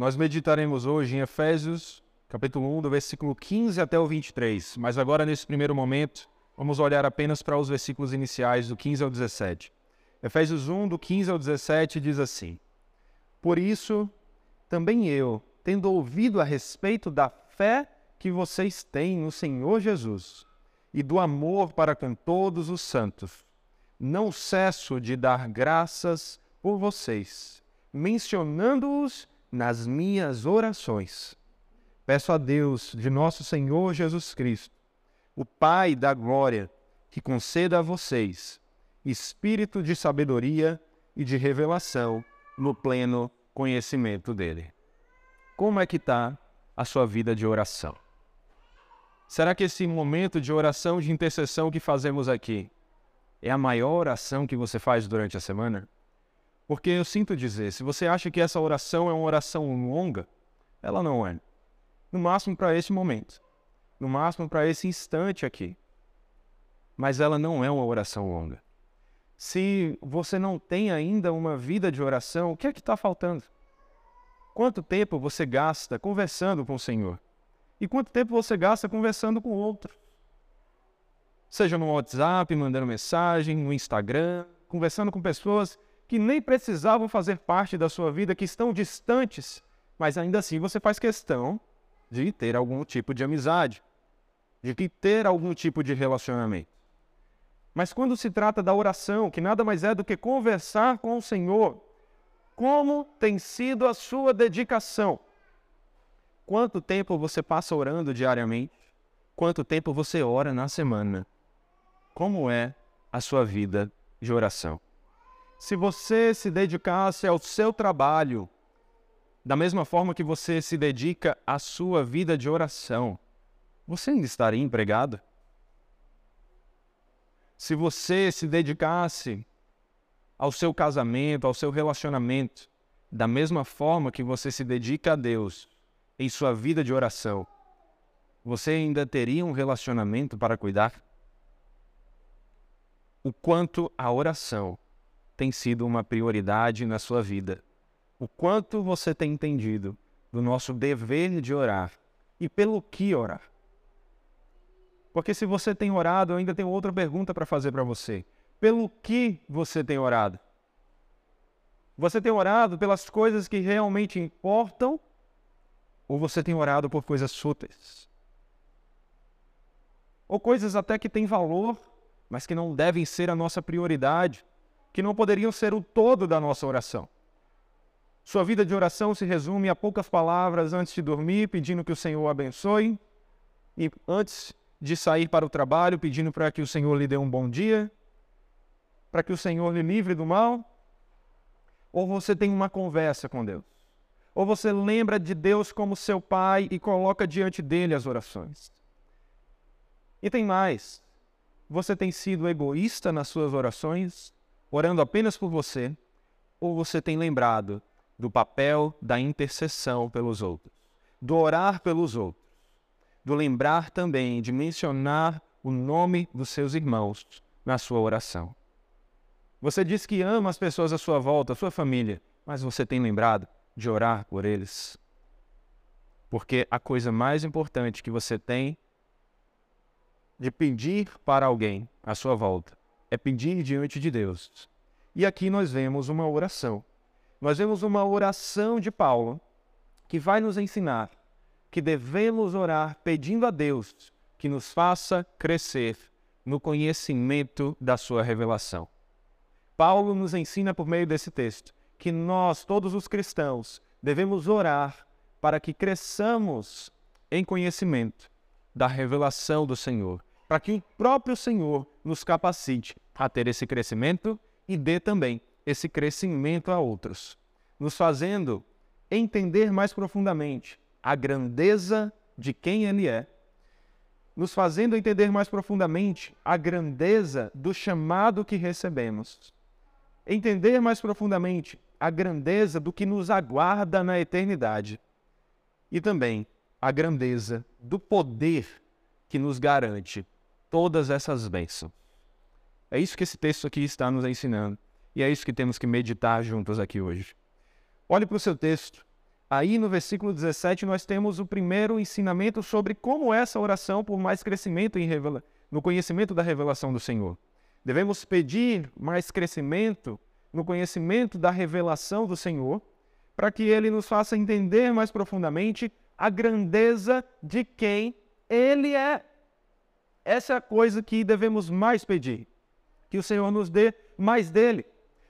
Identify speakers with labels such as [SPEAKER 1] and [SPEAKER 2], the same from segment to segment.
[SPEAKER 1] Nós meditaremos hoje em Efésios, capítulo 1, do versículo 15 até o 23, mas agora, nesse primeiro momento, vamos olhar apenas para os versículos iniciais, do 15 ao 17. Efésios 1, do 15 ao 17, diz assim: Por isso, também eu, tendo ouvido a respeito da fé que vocês têm no Senhor Jesus e do amor para com todos os santos, não cesso de dar graças por vocês, mencionando-os nas minhas orações. Peço a Deus, de nosso Senhor Jesus Cristo, o Pai da glória, que conceda a vocês espírito de sabedoria e de revelação no pleno conhecimento dele. Como é que está a sua vida de oração? Será que esse momento de oração, de intercessão que fazemos aqui, é a maior oração que você faz durante a semana? Porque eu sinto dizer, se você acha que essa oração é uma oração longa, ela não é. No máximo para esse momento. No máximo para esse instante aqui. Mas ela não é uma oração longa. Se você não tem ainda uma vida de oração, o que é que está faltando? Quanto tempo você gasta conversando com o Senhor? E quanto tempo você gasta conversando com outro? Seja no WhatsApp, mandando mensagem, no Instagram, conversando com pessoas que nem precisavam fazer parte da sua vida, que estão distantes, mas ainda assim você faz questão de ter algum tipo de amizade, de ter algum tipo de relacionamento. Mas quando se trata da oração, que nada mais é do que conversar com o Senhor, como tem sido a sua dedicação? Quanto tempo você passa orando diariamente? Quanto tempo você ora na semana? Como é a sua vida de oração? Se você se dedicasse ao seu trabalho da mesma forma que você se dedica à sua vida de oração, você ainda estaria empregado? Se você se dedicasse ao seu casamento, ao seu relacionamento, da mesma forma que você se dedica a Deus, em sua vida de oração, você ainda teria um relacionamento para cuidar? O quanto a oração tem sido uma prioridade na sua vida. O quanto você tem entendido do nosso dever de orar e pelo que orar. Porque se você tem orado, eu ainda tenho outra pergunta para fazer para você. Pelo que você tem orado? Você tem orado pelas coisas que realmente importam ou você tem orado por coisas fúteis? Ou coisas até que têm valor, mas que não devem ser a nossa prioridade, que não poderiam ser o todo da nossa oração. Sua vida de oração se resume a poucas palavras antes de dormir, pedindo que o Senhor abençoe, e antes de sair para o trabalho, pedindo para que o Senhor lhe dê um bom dia, para que o Senhor lhe livre do mal? Ou você tem uma conversa com Deus? Ou você lembra de Deus como seu Pai e coloca diante dele as orações? E tem mais. Você tem sido egoísta nas suas orações, orando apenas por você? Ou você tem lembrado do papel da intercessão pelos outros, do orar pelos outros, do lembrar também de mencionar o nome dos seus irmãos na sua oração? Você diz que ama as pessoas à sua volta, a sua família, mas você tem lembrado de orar por eles. Porque a coisa mais importante que você tem de pedir para alguém à sua volta é pedir diante de Deus. E aqui nós vemos uma oração. Nós vemos uma oração de Paulo que vai nos ensinar que devemos orar pedindo a Deus que nos faça crescer no conhecimento da sua revelação. Paulo nos ensina por meio desse texto que nós, todos os cristãos, devemos orar para que cresçamos em conhecimento da revelação do Senhor, para que o próprio Senhor nos capacite a ter esse crescimento e dê também esse crescimento a outros, nos fazendo entender mais profundamente a grandeza de quem Ele é, nos fazendo entender mais profundamente a grandeza do chamado que recebemos, entender mais profundamente a grandeza do que nos aguarda na eternidade e também a grandeza do poder que nos garante todas essas bênçãos. É isso que esse texto aqui está nos ensinando e é isso que temos que meditar juntos aqui hoje. Olhe para o seu texto, aí no versículo 17 nós temos o primeiro ensinamento sobre como essa oração por mais crescimento revela... no conhecimento da revelação do Senhor. Devemos pedir mais crescimento no conhecimento da revelação do Senhor, para que ele nos faça entender mais profundamente a grandeza de quem ele é. Essa é a coisa que devemos mais pedir. Que o Senhor nos dê mais dele.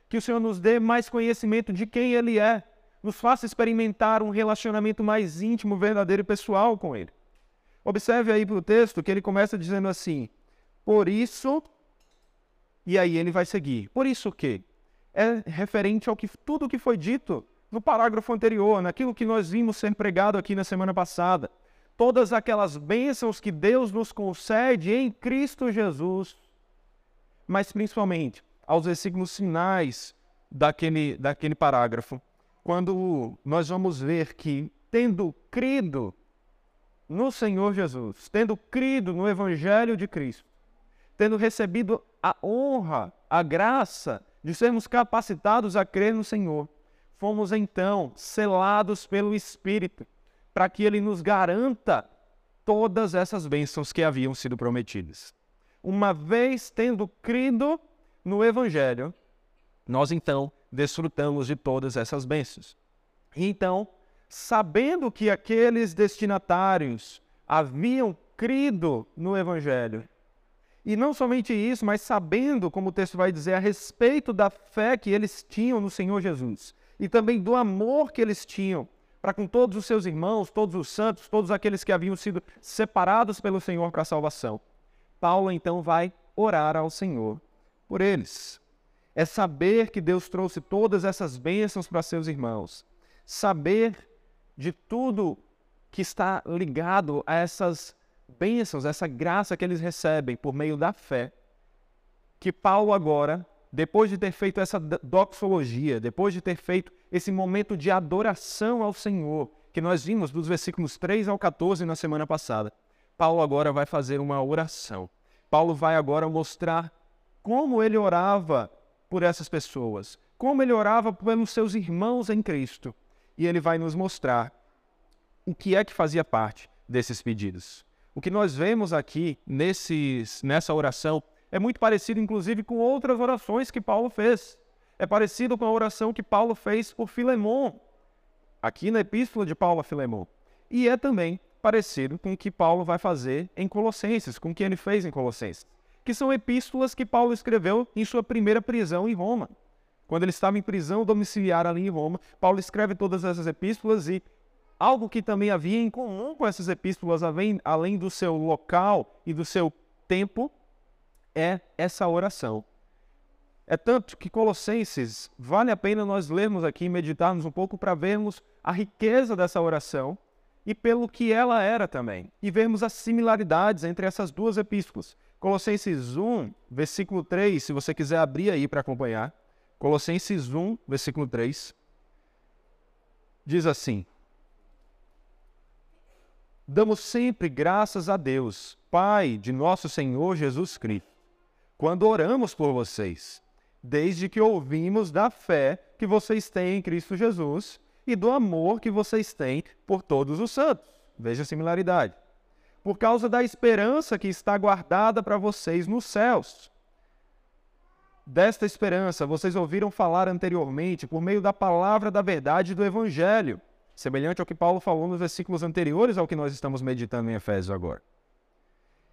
[SPEAKER 1] Que o Senhor nos dê mais conhecimento de quem ele é. Nos faça experimentar um relacionamento mais íntimo, verdadeiro e pessoal com ele. Observe aí para o texto que ele começa dizendo assim: Por isso. E aí ele vai seguir. Por isso o quê? É referente ao que tudo que foi dito no parágrafo anterior, naquilo que nós vimos ser pregado aqui na semana passada todas aquelas bênçãos que Deus nos concede em Cristo Jesus, mas principalmente aos versículos finais daquele, daquele parágrafo, quando nós vamos ver que, tendo crido no Senhor Jesus, tendo crido no Evangelho de Cristo, tendo recebido a honra, a graça de sermos capacitados a crer no Senhor, fomos então selados pelo Espírito para que ele nos garanta todas essas bênçãos que haviam sido prometidas. Uma vez tendo crido no Evangelho, nós então desfrutamos de todas essas bênçãos. Então, sabendo que aqueles destinatários haviam crido no Evangelho, e não somente isso, mas sabendo, como o texto vai dizer, a respeito da fé que eles tinham no Senhor Jesus, e também do amor que eles tinham para com todos os seus irmãos, todos os santos, todos aqueles que haviam sido separados pelo Senhor para a salvação. Paulo então vai orar ao Senhor por eles. É saber que Deus trouxe todas essas bênçãos para seus irmãos. Saber de tudo que está ligado a essas bênçãos, essa graça que eles recebem por meio da fé. Que Paulo agora depois de ter feito essa doxologia, depois de ter feito esse momento de adoração ao Senhor, que nós vimos dos versículos 3 ao 14 na semana passada, Paulo agora vai fazer uma oração. Paulo vai agora mostrar como ele orava por essas pessoas, como ele orava pelos seus irmãos em Cristo. E ele vai nos mostrar o que é que fazia parte desses pedidos. O que nós vemos aqui nesses, nessa oração é muito parecido, inclusive, com outras orações que Paulo fez. É parecido com a oração que Paulo fez por Filemon, aqui na Epístola de Paulo a Filemon. E é também parecido com o que Paulo vai fazer em Colossenses, com o que ele fez em Colossenses, que são epístolas que Paulo escreveu em sua primeira prisão em Roma. Quando ele estava em prisão domiciliar ali em Roma, Paulo escreve todas essas epístolas e algo que também havia em comum com essas epístolas, além do seu local e do seu tempo, é essa oração. É tanto que Colossenses vale a pena nós lermos aqui meditarmos um pouco para vermos a riqueza dessa oração e pelo que ela era também, e vermos as similaridades entre essas duas epístolas. Colossenses 1, versículo 3, se você quiser abrir aí para acompanhar. Colossenses 1, versículo 3, diz assim: Damos sempre graças a Deus, Pai de nosso Senhor Jesus Cristo quando oramos por vocês, desde que ouvimos da fé que vocês têm em Cristo Jesus e do amor que vocês têm por todos os santos. Veja a similaridade. Por causa da esperança que está guardada para vocês nos céus. Desta esperança vocês ouviram falar anteriormente por meio da palavra da verdade do Evangelho, semelhante ao que Paulo falou nos versículos anteriores ao que nós estamos meditando em Efésios agora.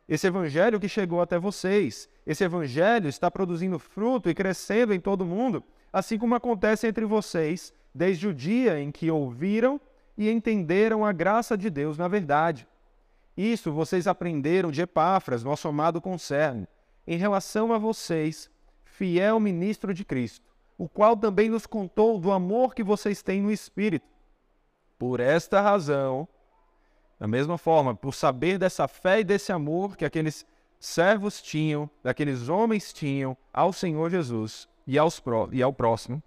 [SPEAKER 1] Esse evangelho que chegou até vocês, esse evangelho está produzindo fruto e crescendo em todo mundo, assim como acontece entre vocês desde o dia em que ouviram e entenderam a graça de Deus na verdade. Isso vocês aprenderam de Epáfras, nosso amado concerne, em relação a vocês, fiel ministro de Cristo, o qual também nos contou do amor que vocês têm no Espírito. Por esta razão, da mesma forma, por saber dessa fé e desse amor que aqueles servos tinham, daqueles homens tinham ao Senhor Jesus e, aos e ao próximo,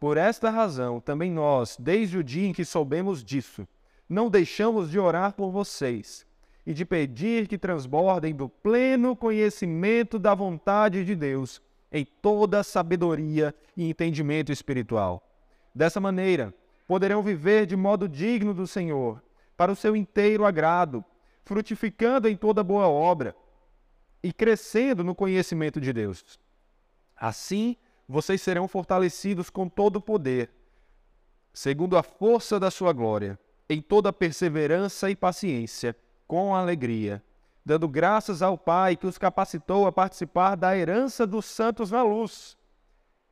[SPEAKER 1] por esta razão, também nós, desde o dia em que soubemos disso, não deixamos de orar por vocês e de pedir que transbordem do pleno conhecimento da vontade de Deus em toda sabedoria e entendimento espiritual. Dessa maneira, poderão viver de modo digno do Senhor, para o seu inteiro agrado, frutificando em toda boa obra e crescendo no conhecimento de Deus. Assim, vocês serão fortalecidos com todo o poder, segundo a força da sua glória, em toda perseverança e paciência, com alegria, dando graças ao Pai que os capacitou a participar da herança dos santos na luz.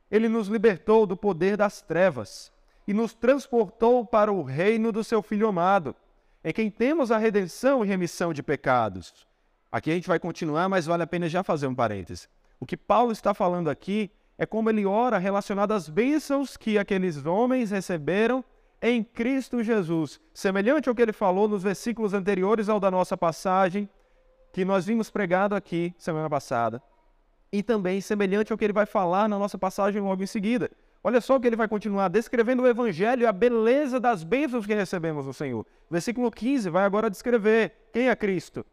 [SPEAKER 1] Ele nos libertou do poder das trevas e nos transportou para o reino do seu Filho amado, em quem temos a redenção e remissão de pecados. Aqui a gente vai continuar, mas vale a pena já fazer um parêntese. O que Paulo está falando aqui é como ele ora relacionado às bênçãos que aqueles homens receberam em Cristo Jesus, semelhante ao que ele falou nos versículos anteriores ao da nossa passagem, que nós vimos pregado aqui semana passada, e também semelhante ao que ele vai falar na nossa passagem logo em seguida. Olha só o que ele vai continuar descrevendo o evangelho e a beleza das bênçãos que recebemos do Senhor. Versículo 15 vai agora descrever quem é Cristo.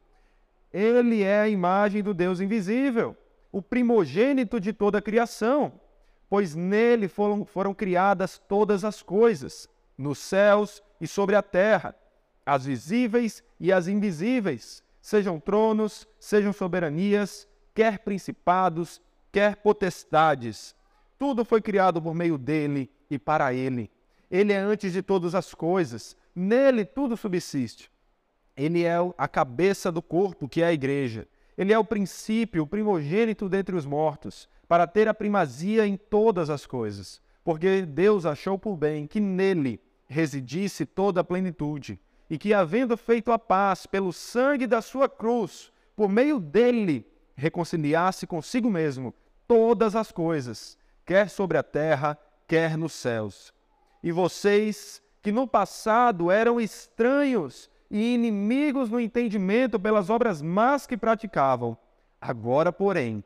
[SPEAKER 1] Ele é a imagem do Deus invisível o primogênito de toda a criação, pois nele foram, foram criadas todas as coisas, nos céus e sobre a terra, as visíveis e as invisíveis, sejam tronos, sejam soberanias, quer principados, quer potestades. Tudo foi criado por meio dele e para ele. Ele é antes de todas as coisas, nele tudo subsiste. Ele é a cabeça do corpo, que é a igreja. Ele é o princípio, o primogênito dentre os mortos, para ter a primazia em todas as coisas, porque Deus achou por bem que nele residisse toda a plenitude, e que, havendo feito a paz pelo sangue da sua cruz, por meio dele reconciliasse consigo mesmo todas as coisas, quer sobre a terra, quer nos céus. E vocês, que no passado eram estranhos e inimigos no entendimento pelas obras más que praticavam. Agora, porém,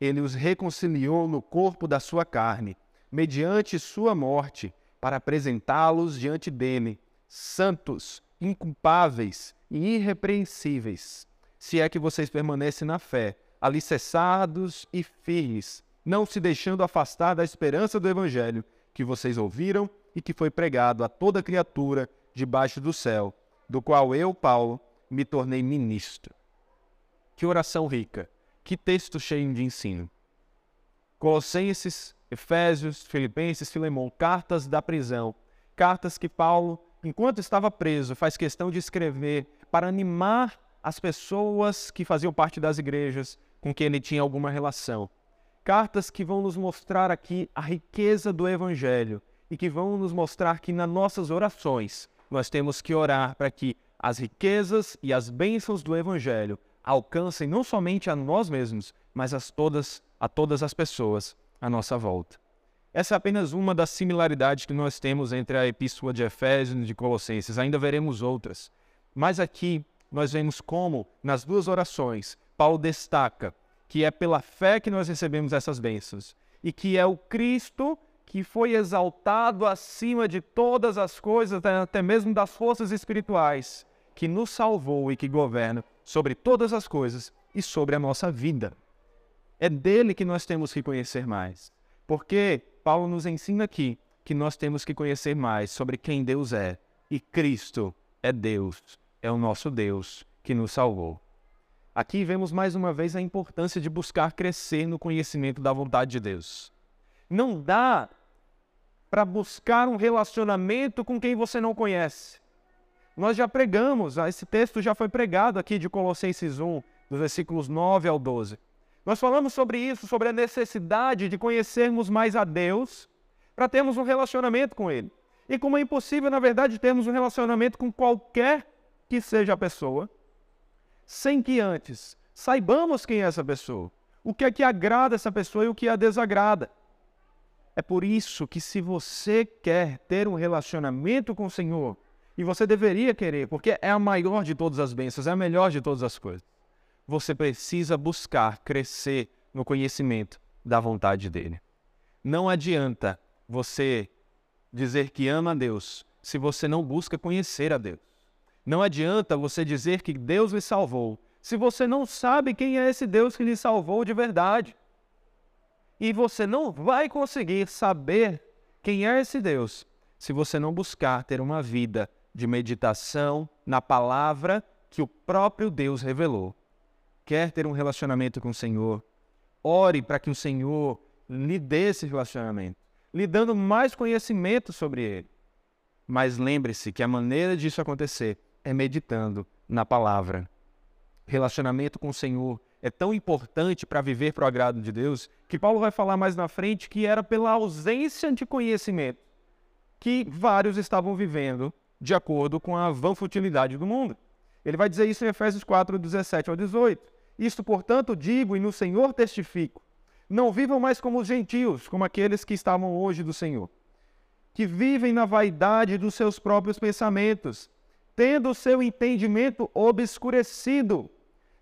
[SPEAKER 1] ele os reconciliou no corpo da sua carne, mediante sua morte, para apresentá-los diante dele, santos, inculpáveis e irrepreensíveis. Se é que vocês permanecem na fé, alicerçados e firmes, não se deixando afastar da esperança do Evangelho que vocês ouviram e que foi pregado a toda criatura debaixo do céu do qual eu, Paulo, me tornei ministro. Que oração rica, que texto cheio de ensino. Colossenses, Efésios, Filipenses, Filemão, cartas da prisão, cartas que Paulo, enquanto estava preso, faz questão de escrever para animar as pessoas que faziam parte das igrejas com quem ele tinha alguma relação. Cartas que vão nos mostrar aqui a riqueza do Evangelho e que vão nos mostrar que nas nossas orações nós temos que orar para que as riquezas e as bênçãos do Evangelho alcancem não somente a nós mesmos, mas a todas, a todas as pessoas à nossa volta. Essa é apenas uma das similaridades que nós temos entre a Epístola de Efésios e de Colossenses. Ainda veremos outras. Mas aqui nós vemos como, nas duas orações, Paulo destaca que é pela fé que nós recebemos essas bênçãos e que é o Cristo que foi exaltado acima de todas as coisas, até mesmo das forças espirituais, que nos salvou e que governa sobre todas as coisas e sobre a nossa vida. É dele que nós temos que conhecer mais. Porque Paulo nos ensina aqui que nós temos que conhecer mais sobre quem Deus é. E Cristo é Deus, é o nosso Deus que nos salvou. Aqui vemos mais uma vez a importância de buscar crescer no conhecimento da vontade de Deus. Não dá para buscar um relacionamento com quem você não conhece. Nós já pregamos, ah, esse texto já foi pregado aqui de Colossenses 1, dos versículos 9 ao 12. Nós falamos sobre isso, sobre a necessidade de conhecermos mais a Deus para termos um relacionamento com Ele. E como é impossível, na verdade, termos um relacionamento com qualquer que seja a pessoa, sem que antes saibamos quem é essa pessoa, o que é que agrada essa pessoa e o que a desagrada. É por isso que, se você quer ter um relacionamento com o Senhor, e você deveria querer, porque é a maior de todas as bênçãos, é a melhor de todas as coisas, você precisa buscar crescer no conhecimento da vontade dele. Não adianta você dizer que ama a Deus se você não busca conhecer a Deus. Não adianta você dizer que Deus lhe salvou se você não sabe quem é esse Deus que lhe salvou de verdade. E você não vai conseguir saber quem é esse Deus se você não buscar ter uma vida de meditação na palavra que o próprio Deus revelou. Quer ter um relacionamento com o Senhor? Ore para que o Senhor lhe dê esse relacionamento, lhe dando mais conhecimento sobre ele. Mas lembre-se que a maneira disso acontecer é meditando na palavra. Relacionamento com o Senhor é tão importante para viver para o agrado de Deus que Paulo vai falar mais na frente que era pela ausência de conhecimento que vários estavam vivendo de acordo com a vã futilidade do mundo. Ele vai dizer isso em Efésios 4, 17 ao 18. Isto, portanto, digo e no Senhor testifico: não vivam mais como os gentios, como aqueles que estavam hoje do Senhor, que vivem na vaidade dos seus próprios pensamentos, tendo o seu entendimento obscurecido,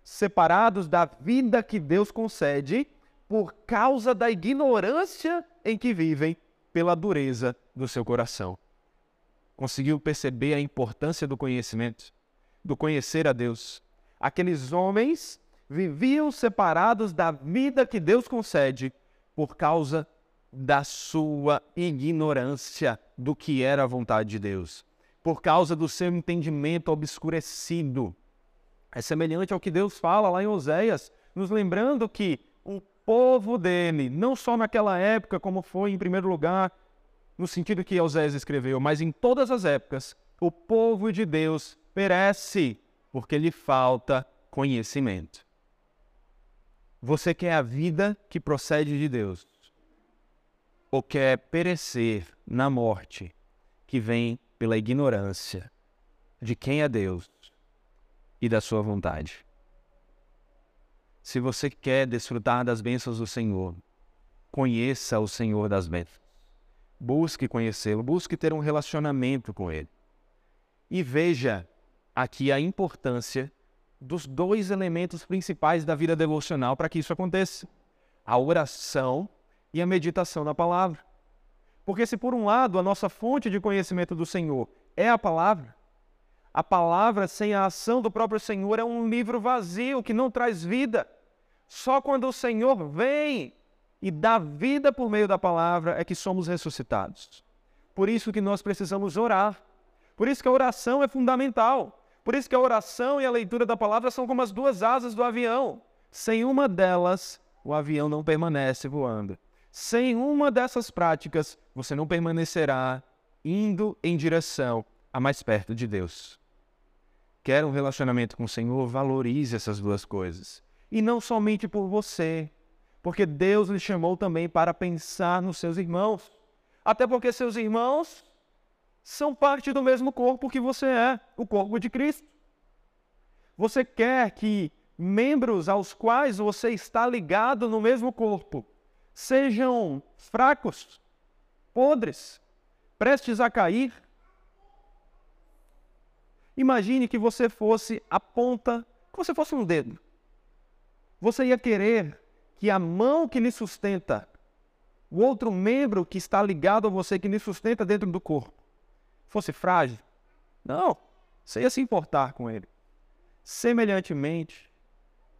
[SPEAKER 1] separados da vida que Deus concede por causa da ignorância em que vivem pela dureza do seu coração. Conseguiu perceber a importância do conhecimento, do conhecer a Deus. Aqueles homens viviam separados da vida que Deus concede por causa da sua ignorância do que era a vontade de Deus, por causa do seu entendimento obscurecido. É semelhante ao que Deus fala lá em Oséias, nos lembrando que o povo dele, não só naquela época, como foi em primeiro lugar, no sentido que Oséias escreveu, mas em todas as épocas, o povo de Deus perece porque lhe falta conhecimento. Você quer a vida que procede de Deus? Ou quer perecer na morte que vem pela ignorância de quem é Deus e da sua vontade? Se você quer desfrutar das bênçãos do Senhor, conheça o Senhor das bênçãos. Busque conhecê-lo, busque ter um relacionamento com ele. E veja aqui a importância dos dois elementos principais da vida devocional para que isso aconteça: a oração e a meditação na palavra. Porque, se por um lado a nossa fonte de conhecimento do Senhor é a palavra, a palavra sem a ação do próprio Senhor é um livro vazio que não traz vida. Só quando o Senhor vem e dá vida por meio da palavra é que somos ressuscitados. Por isso que nós precisamos orar. Por isso que a oração é fundamental. Por isso que a oração e a leitura da palavra são como as duas asas do avião. Sem uma delas, o avião não permanece voando. Sem uma dessas práticas, você não permanecerá indo em direção a mais perto de Deus quer um relacionamento com o Senhor, valorize essas duas coisas. E não somente por você, porque Deus lhe chamou também para pensar nos seus irmãos. Até porque seus irmãos são parte do mesmo corpo que você é, o corpo de Cristo. Você quer que membros aos quais você está ligado no mesmo corpo sejam fracos, podres, prestes a cair, Imagine que você fosse a ponta, que você fosse um dedo. Você ia querer que a mão que lhe sustenta, o outro membro que está ligado a você, que lhe sustenta dentro do corpo, fosse frágil? Não, você ia se importar com ele. Semelhantemente,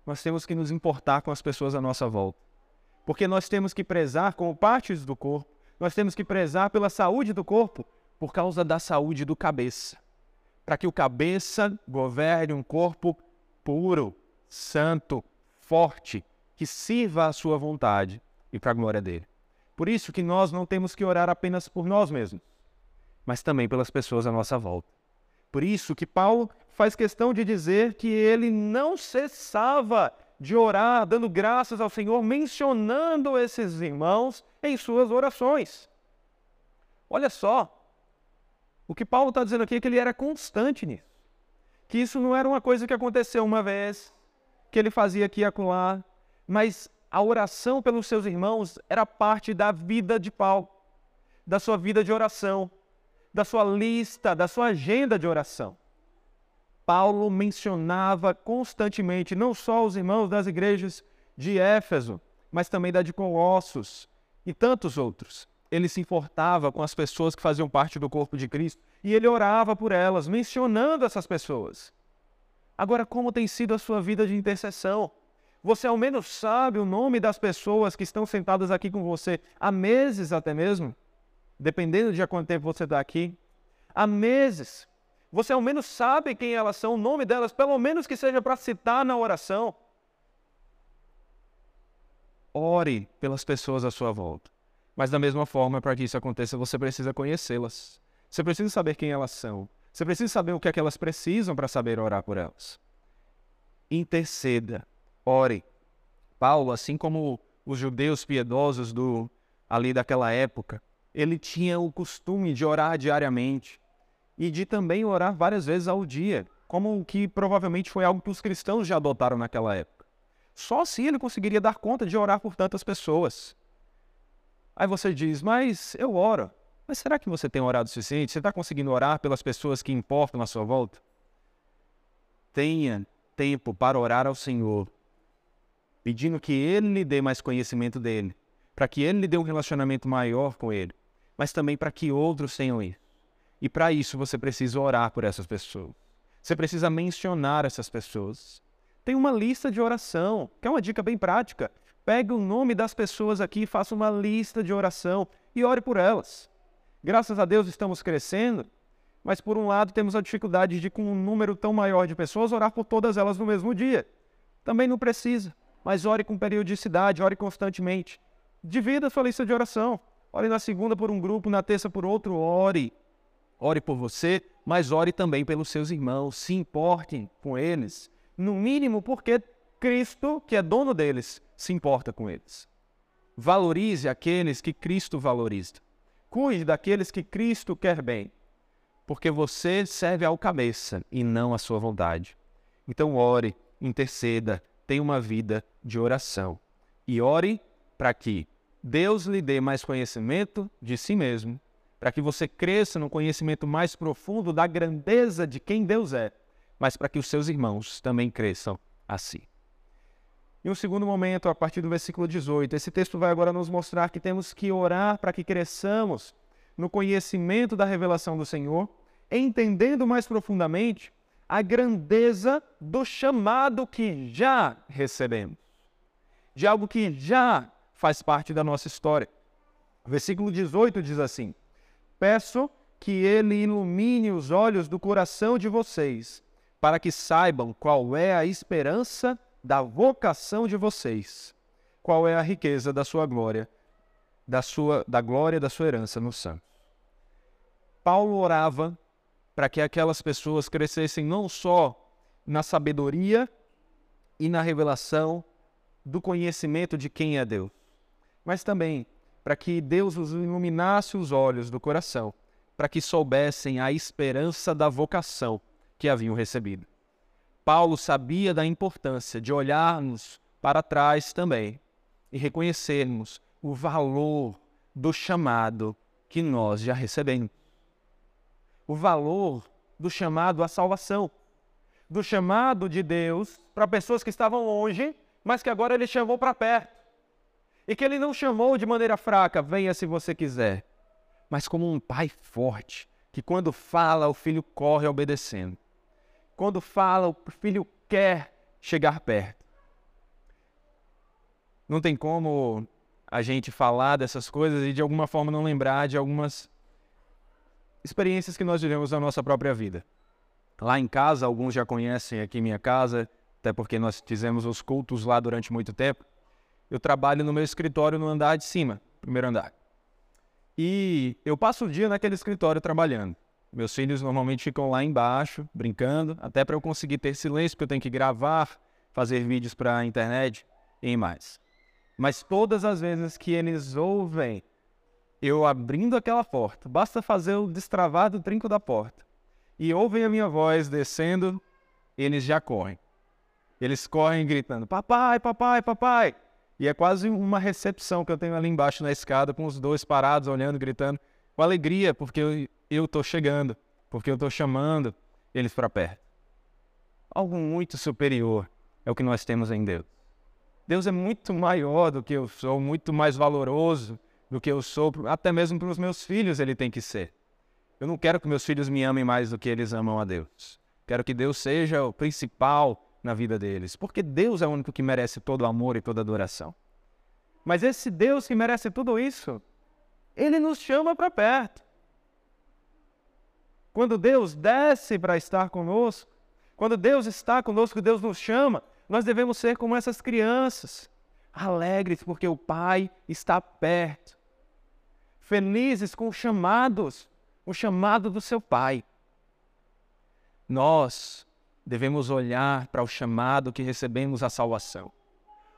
[SPEAKER 1] nós temos que nos importar com as pessoas à nossa volta. Porque nós temos que prezar como partes do corpo, nós temos que prezar pela saúde do corpo por causa da saúde do cabeça para que o cabeça governe um corpo puro, santo, forte, que sirva à sua vontade e para a glória dele. Por isso que nós não temos que orar apenas por nós mesmos, mas também pelas pessoas à nossa volta. Por isso que Paulo faz questão de dizer que ele não cessava de orar, dando graças ao Senhor, mencionando esses irmãos em suas orações. Olha só, o que Paulo está dizendo aqui é que ele era constante nisso. Que isso não era uma coisa que aconteceu uma vez, que ele fazia aqui e acolá, mas a oração pelos seus irmãos era parte da vida de Paulo, da sua vida de oração, da sua lista, da sua agenda de oração. Paulo mencionava constantemente não só os irmãos das igrejas de Éfeso, mas também da de Colossos e tantos outros ele se importava com as pessoas que faziam parte do corpo de Cristo e ele orava por elas, mencionando essas pessoas. Agora, como tem sido a sua vida de intercessão? Você ao menos sabe o nome das pessoas que estão sentadas aqui com você há meses até mesmo? dependendo de há quanto tempo você está aqui, há meses. Você ao menos sabe quem elas são, o nome delas, pelo menos que seja para citar na oração. Ore pelas pessoas à sua volta. Mas da mesma forma, para que isso aconteça, você precisa conhecê-las. Você precisa saber quem elas são. Você precisa saber o que é que elas precisam para saber orar por elas. Interceda, ore. Paulo, assim como os judeus piedosos do ali daquela época, ele tinha o costume de orar diariamente e de também orar várias vezes ao dia, como o que provavelmente foi algo que os cristãos já adotaram naquela época. Só assim ele conseguiria dar conta de orar por tantas pessoas. Aí você diz, mas eu oro. Mas será que você tem orado o suficiente? Você está conseguindo orar pelas pessoas que importam à sua volta? Tenha tempo para orar ao Senhor, pedindo que Ele lhe dê mais conhecimento dele, para que Ele lhe dê um relacionamento maior com Ele, mas também para que outros tenham isso. E para isso você precisa orar por essas pessoas. Você precisa mencionar essas pessoas. Tem uma lista de oração, que é uma dica bem prática. Pegue o nome das pessoas aqui, faça uma lista de oração e ore por elas. Graças a Deus estamos crescendo, mas por um lado temos a dificuldade de, com um número tão maior de pessoas, orar por todas elas no mesmo dia. Também não precisa, mas ore com periodicidade, ore constantemente. Divida a sua lista de oração. Ore na segunda por um grupo, na terça por outro, ore. Ore por você, mas ore também pelos seus irmãos. Se importem com eles. No mínimo porque Cristo, que é dono deles, se importa com eles. Valorize aqueles que Cristo valoriza. Cuide daqueles que Cristo quer bem porque você serve ao cabeça e não à sua vontade. Então ore, interceda, tenha uma vida de oração. E ore para que Deus lhe dê mais conhecimento de si mesmo, para que você cresça no conhecimento mais profundo da grandeza de quem Deus é, mas para que os seus irmãos também cresçam assim. Em um segundo momento, a partir do versículo 18, esse texto vai agora nos mostrar que temos que orar para que cresçamos no conhecimento da revelação do Senhor, entendendo mais profundamente a grandeza do chamado que já recebemos, de algo que já faz parte da nossa história. O versículo 18 diz assim: Peço que ele ilumine os olhos do coração de vocês, para que saibam qual é a esperança da vocação de vocês, qual é a riqueza da sua glória da, sua, da glória da sua herança no santos. Paulo orava para que aquelas pessoas crescessem não só na sabedoria e na revelação do conhecimento de quem é Deus, mas também para que Deus os iluminasse os olhos do coração, para que soubessem a esperança da vocação que haviam recebido. Paulo sabia da importância de olharmos para trás também e reconhecermos o valor do chamado que nós já recebemos. O valor do chamado à salvação. Do chamado de Deus para pessoas que estavam longe, mas que agora ele chamou para perto. E que ele não chamou de maneira fraca, venha se você quiser, mas como um pai forte, que quando fala, o filho corre obedecendo. Quando fala, o filho quer chegar perto. Não tem como a gente falar dessas coisas e de alguma forma não lembrar de algumas experiências que nós vivemos na nossa própria vida. Lá em casa, alguns já conhecem aqui minha casa, até porque nós fizemos os cultos lá durante muito tempo. Eu trabalho no meu escritório no andar de cima, primeiro andar. E eu passo o dia naquele escritório trabalhando. Meus filhos normalmente ficam lá embaixo, brincando, até para eu conseguir ter silêncio, porque eu tenho que gravar, fazer vídeos para a internet e mais. Mas todas as vezes que eles ouvem eu abrindo aquela porta, basta fazer o destravar do trinco da porta, e ouvem a minha voz descendo, eles já correm. Eles correm gritando: Papai, papai, papai! E é quase uma recepção que eu tenho ali embaixo na escada, com os dois parados, olhando, gritando, com alegria, porque eu estou chegando, porque eu estou chamando eles para perto. Algo muito superior é o que nós temos em Deus. Deus é muito maior do que eu sou, muito mais valoroso do que eu sou, até mesmo para os meus filhos ele tem que ser. Eu não quero que meus filhos me amem mais do que eles amam a Deus. Quero que Deus seja o principal na vida deles, porque Deus é o único que merece todo o amor e toda adoração. Mas esse Deus que merece tudo isso, Ele nos chama para perto. Quando Deus desce para estar conosco, quando Deus está conosco, Deus nos chama, nós devemos ser como essas crianças, alegres porque o Pai está perto, felizes com os chamados, o chamado do seu Pai. Nós devemos olhar para o chamado que recebemos à salvação,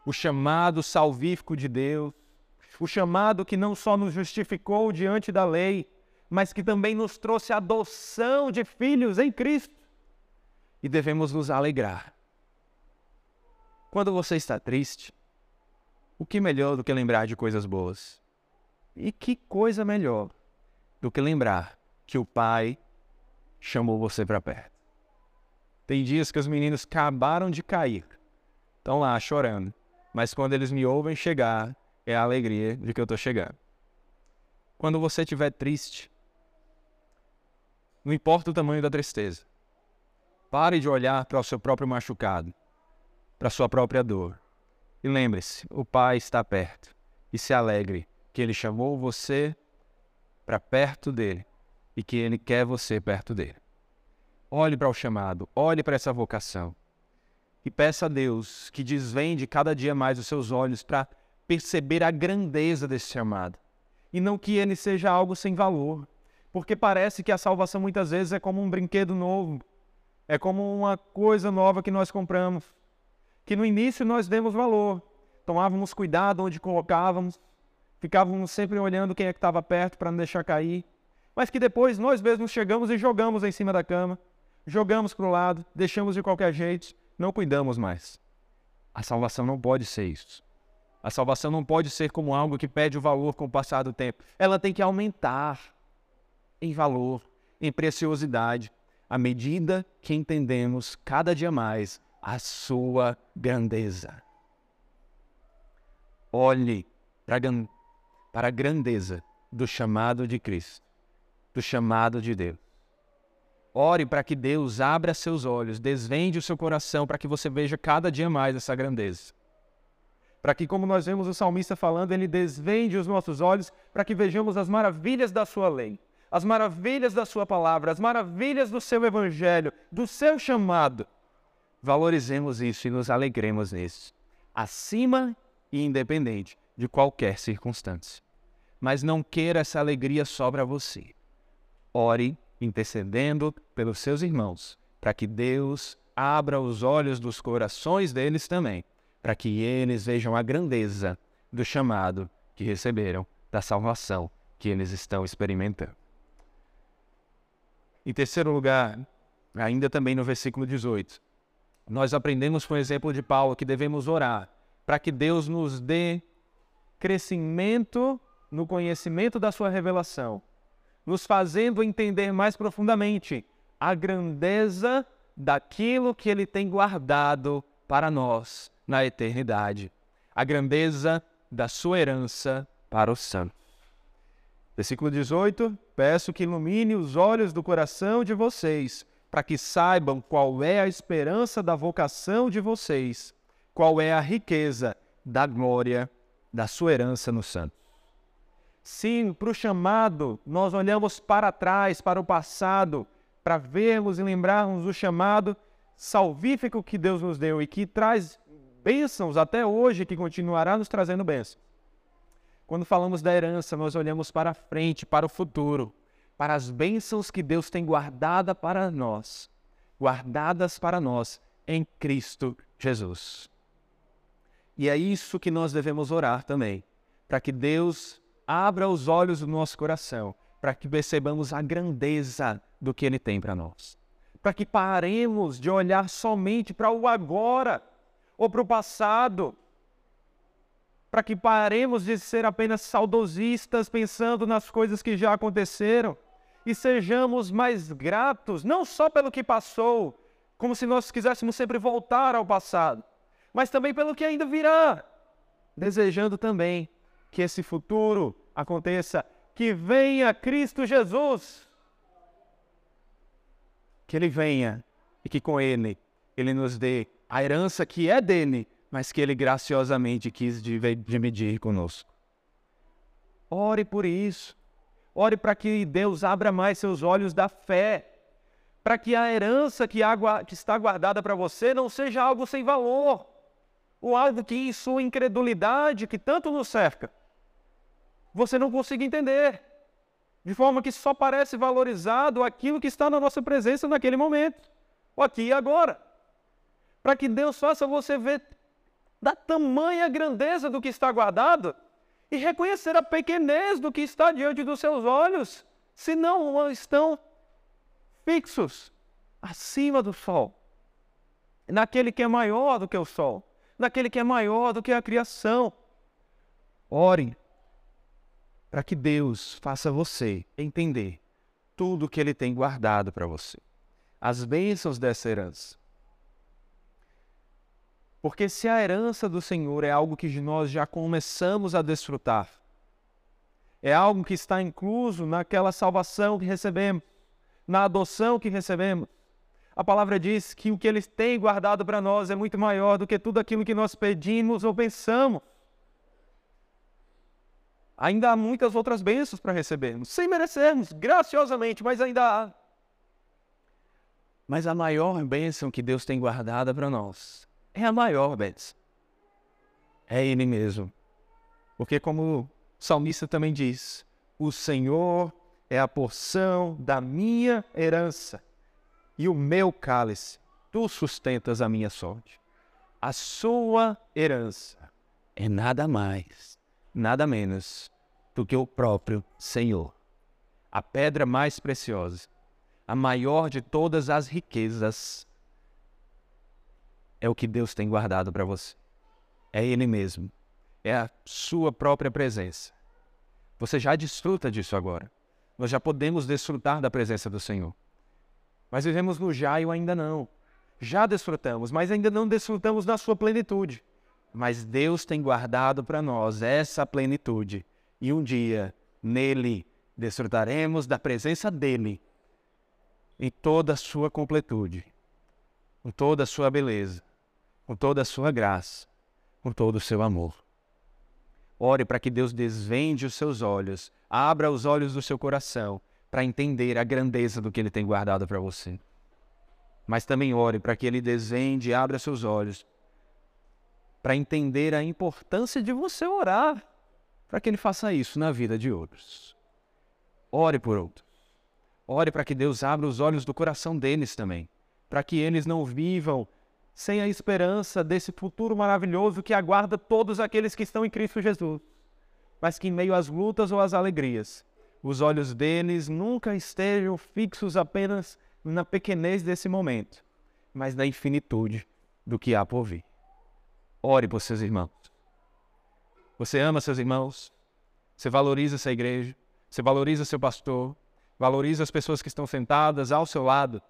[SPEAKER 1] o chamado salvífico de Deus, o chamado que não só nos justificou diante da lei, mas que também nos trouxe a adoção de filhos em Cristo. E devemos nos alegrar. Quando você está triste, o que melhor do que lembrar de coisas boas? E que coisa melhor do que lembrar que o Pai chamou você para perto? Tem dias que os meninos acabaram de cair, estão lá chorando, mas quando eles me ouvem chegar, é a alegria de que eu estou chegando. Quando você estiver triste, não importa o tamanho da tristeza. Pare de olhar para o seu próprio machucado, para a sua própria dor. E lembre-se: o Pai está perto. E se alegre que Ele chamou você para perto dele e que Ele quer você perto dele. Olhe para o chamado, olhe para essa vocação e peça a Deus que desvende cada dia mais os seus olhos para perceber a grandeza desse chamado e não que ele seja algo sem valor. Porque parece que a salvação muitas vezes é como um brinquedo novo, é como uma coisa nova que nós compramos, que no início nós demos valor, tomávamos cuidado onde colocávamos, ficávamos sempre olhando quem é que estava perto para não deixar cair, mas que depois nós mesmos chegamos e jogamos em cima da cama, jogamos para o lado, deixamos de qualquer jeito, não cuidamos mais. A salvação não pode ser isso. A salvação não pode ser como algo que perde o valor com o passar do tempo. Ela tem que aumentar em valor, em preciosidade, à medida que entendemos cada dia mais a sua grandeza. Olhe para a grandeza do chamado de Cristo, do chamado de Deus. Ore para que Deus abra seus olhos, desvende o seu coração para que você veja cada dia mais essa grandeza. Para que, como nós vemos o salmista falando, ele desvende os nossos olhos para que vejamos as maravilhas da sua lei as maravilhas da Sua palavra, as maravilhas do Seu Evangelho, do Seu chamado. Valorizemos isso e nos alegremos nisso, acima e independente de qualquer circunstância. Mas não queira essa alegria só para você. Ore intercedendo pelos seus irmãos, para que Deus abra os olhos dos corações deles também, para que eles vejam a grandeza do chamado que receberam, da salvação que eles estão experimentando. Em terceiro lugar, ainda também no versículo 18, nós aprendemos com o exemplo de Paulo que devemos orar para que Deus nos dê crescimento no conhecimento da sua revelação, nos fazendo entender mais profundamente a grandeza daquilo que ele tem guardado para nós na eternidade, a grandeza da sua herança para os santos. Versículo 18: Peço que ilumine os olhos do coração de vocês, para que saibam qual é a esperança da vocação de vocês, qual é a riqueza da glória da sua herança no santo. Sim, para o chamado, nós olhamos para trás, para o passado, para vermos e lembrarmos do chamado salvífico que Deus nos deu e que traz bênçãos até hoje, que continuará nos trazendo bênçãos. Quando falamos da herança, nós olhamos para frente, para o futuro, para as bênçãos que Deus tem guardada para nós, guardadas para nós em Cristo Jesus. E é isso que nós devemos orar também, para que Deus abra os olhos do nosso coração, para que percebamos a grandeza do que Ele tem para nós. Para que paremos de olhar somente para o agora ou para o passado, para que paremos de ser apenas saudosistas pensando nas coisas que já aconteceram e sejamos mais gratos, não só pelo que passou, como se nós quiséssemos sempre voltar ao passado, mas também pelo que ainda virá, desejando também que esse futuro aconteça, que venha Cristo Jesus. Que Ele venha e que com Ele Ele nos dê a herança que é dele, mas que ele graciosamente quis dividir conosco. Ore por isso. Ore para que Deus abra mais seus olhos da fé, para que a herança que, que está guardada para você não seja algo sem valor, ou algo que em sua incredulidade, que tanto nos cerca, você não consiga entender, de forma que só parece valorizado aquilo que está na nossa presença naquele momento, ou aqui e agora. Para que Deus faça você ver da tamanha grandeza do que está guardado e reconhecer a pequenez do que está diante dos seus olhos, se não estão fixos acima do sol, naquele que é maior do que o sol, naquele que é maior do que a criação. Ore para que Deus faça você entender tudo o que Ele tem guardado para você, as bênçãos dessa herança. Porque se a herança do Senhor é algo que nós já começamos a desfrutar, é algo que está incluso naquela salvação que recebemos, na adoção que recebemos. A palavra diz que o que Ele tem guardado para nós é muito maior do que tudo aquilo que nós pedimos ou pensamos. Ainda há muitas outras bênçãos para recebermos, sem merecermos, graciosamente, mas ainda há. Mas a maior bênção que Deus tem guardada para nós é a maior bênção. É Ele mesmo. Porque, como o salmista também diz, o Senhor é a porção da minha herança e o meu cálice. Tu sustentas a minha sorte. A sua herança é nada mais, nada menos do que o próprio Senhor. A pedra mais preciosa, a maior de todas as riquezas, é o que Deus tem guardado para você. É Ele mesmo. É a sua própria presença. Você já desfruta disso agora nós já podemos desfrutar da presença do Senhor. Mas vivemos no já e o ainda não. Já desfrutamos, mas ainda não desfrutamos da sua plenitude. Mas Deus tem guardado para nós essa plenitude. E um dia, nele, desfrutaremos da presença dele em toda a sua completude, com toda a sua beleza, com toda a sua graça, com todo o seu amor. Ore para que Deus desvende os seus olhos, abra os olhos do seu coração para entender a grandeza do que Ele tem guardado para você. Mas também ore para que Ele desvende e abra seus olhos para entender a importância de você orar, para que Ele faça isso na vida de outros. Ore por outros. Ore para que Deus abra os olhos do coração deles também, para que eles não vivam sem a esperança desse futuro maravilhoso que aguarda todos aqueles que estão em Cristo Jesus. Mas que em meio às lutas ou às alegrias, os olhos deles nunca estejam fixos apenas na pequenez desse momento, mas na infinitude do que há por vir. Ore por seus irmãos. Você ama seus irmãos? Você valoriza essa igreja? Você valoriza seu pastor? Valoriza as pessoas que estão sentadas ao seu lado?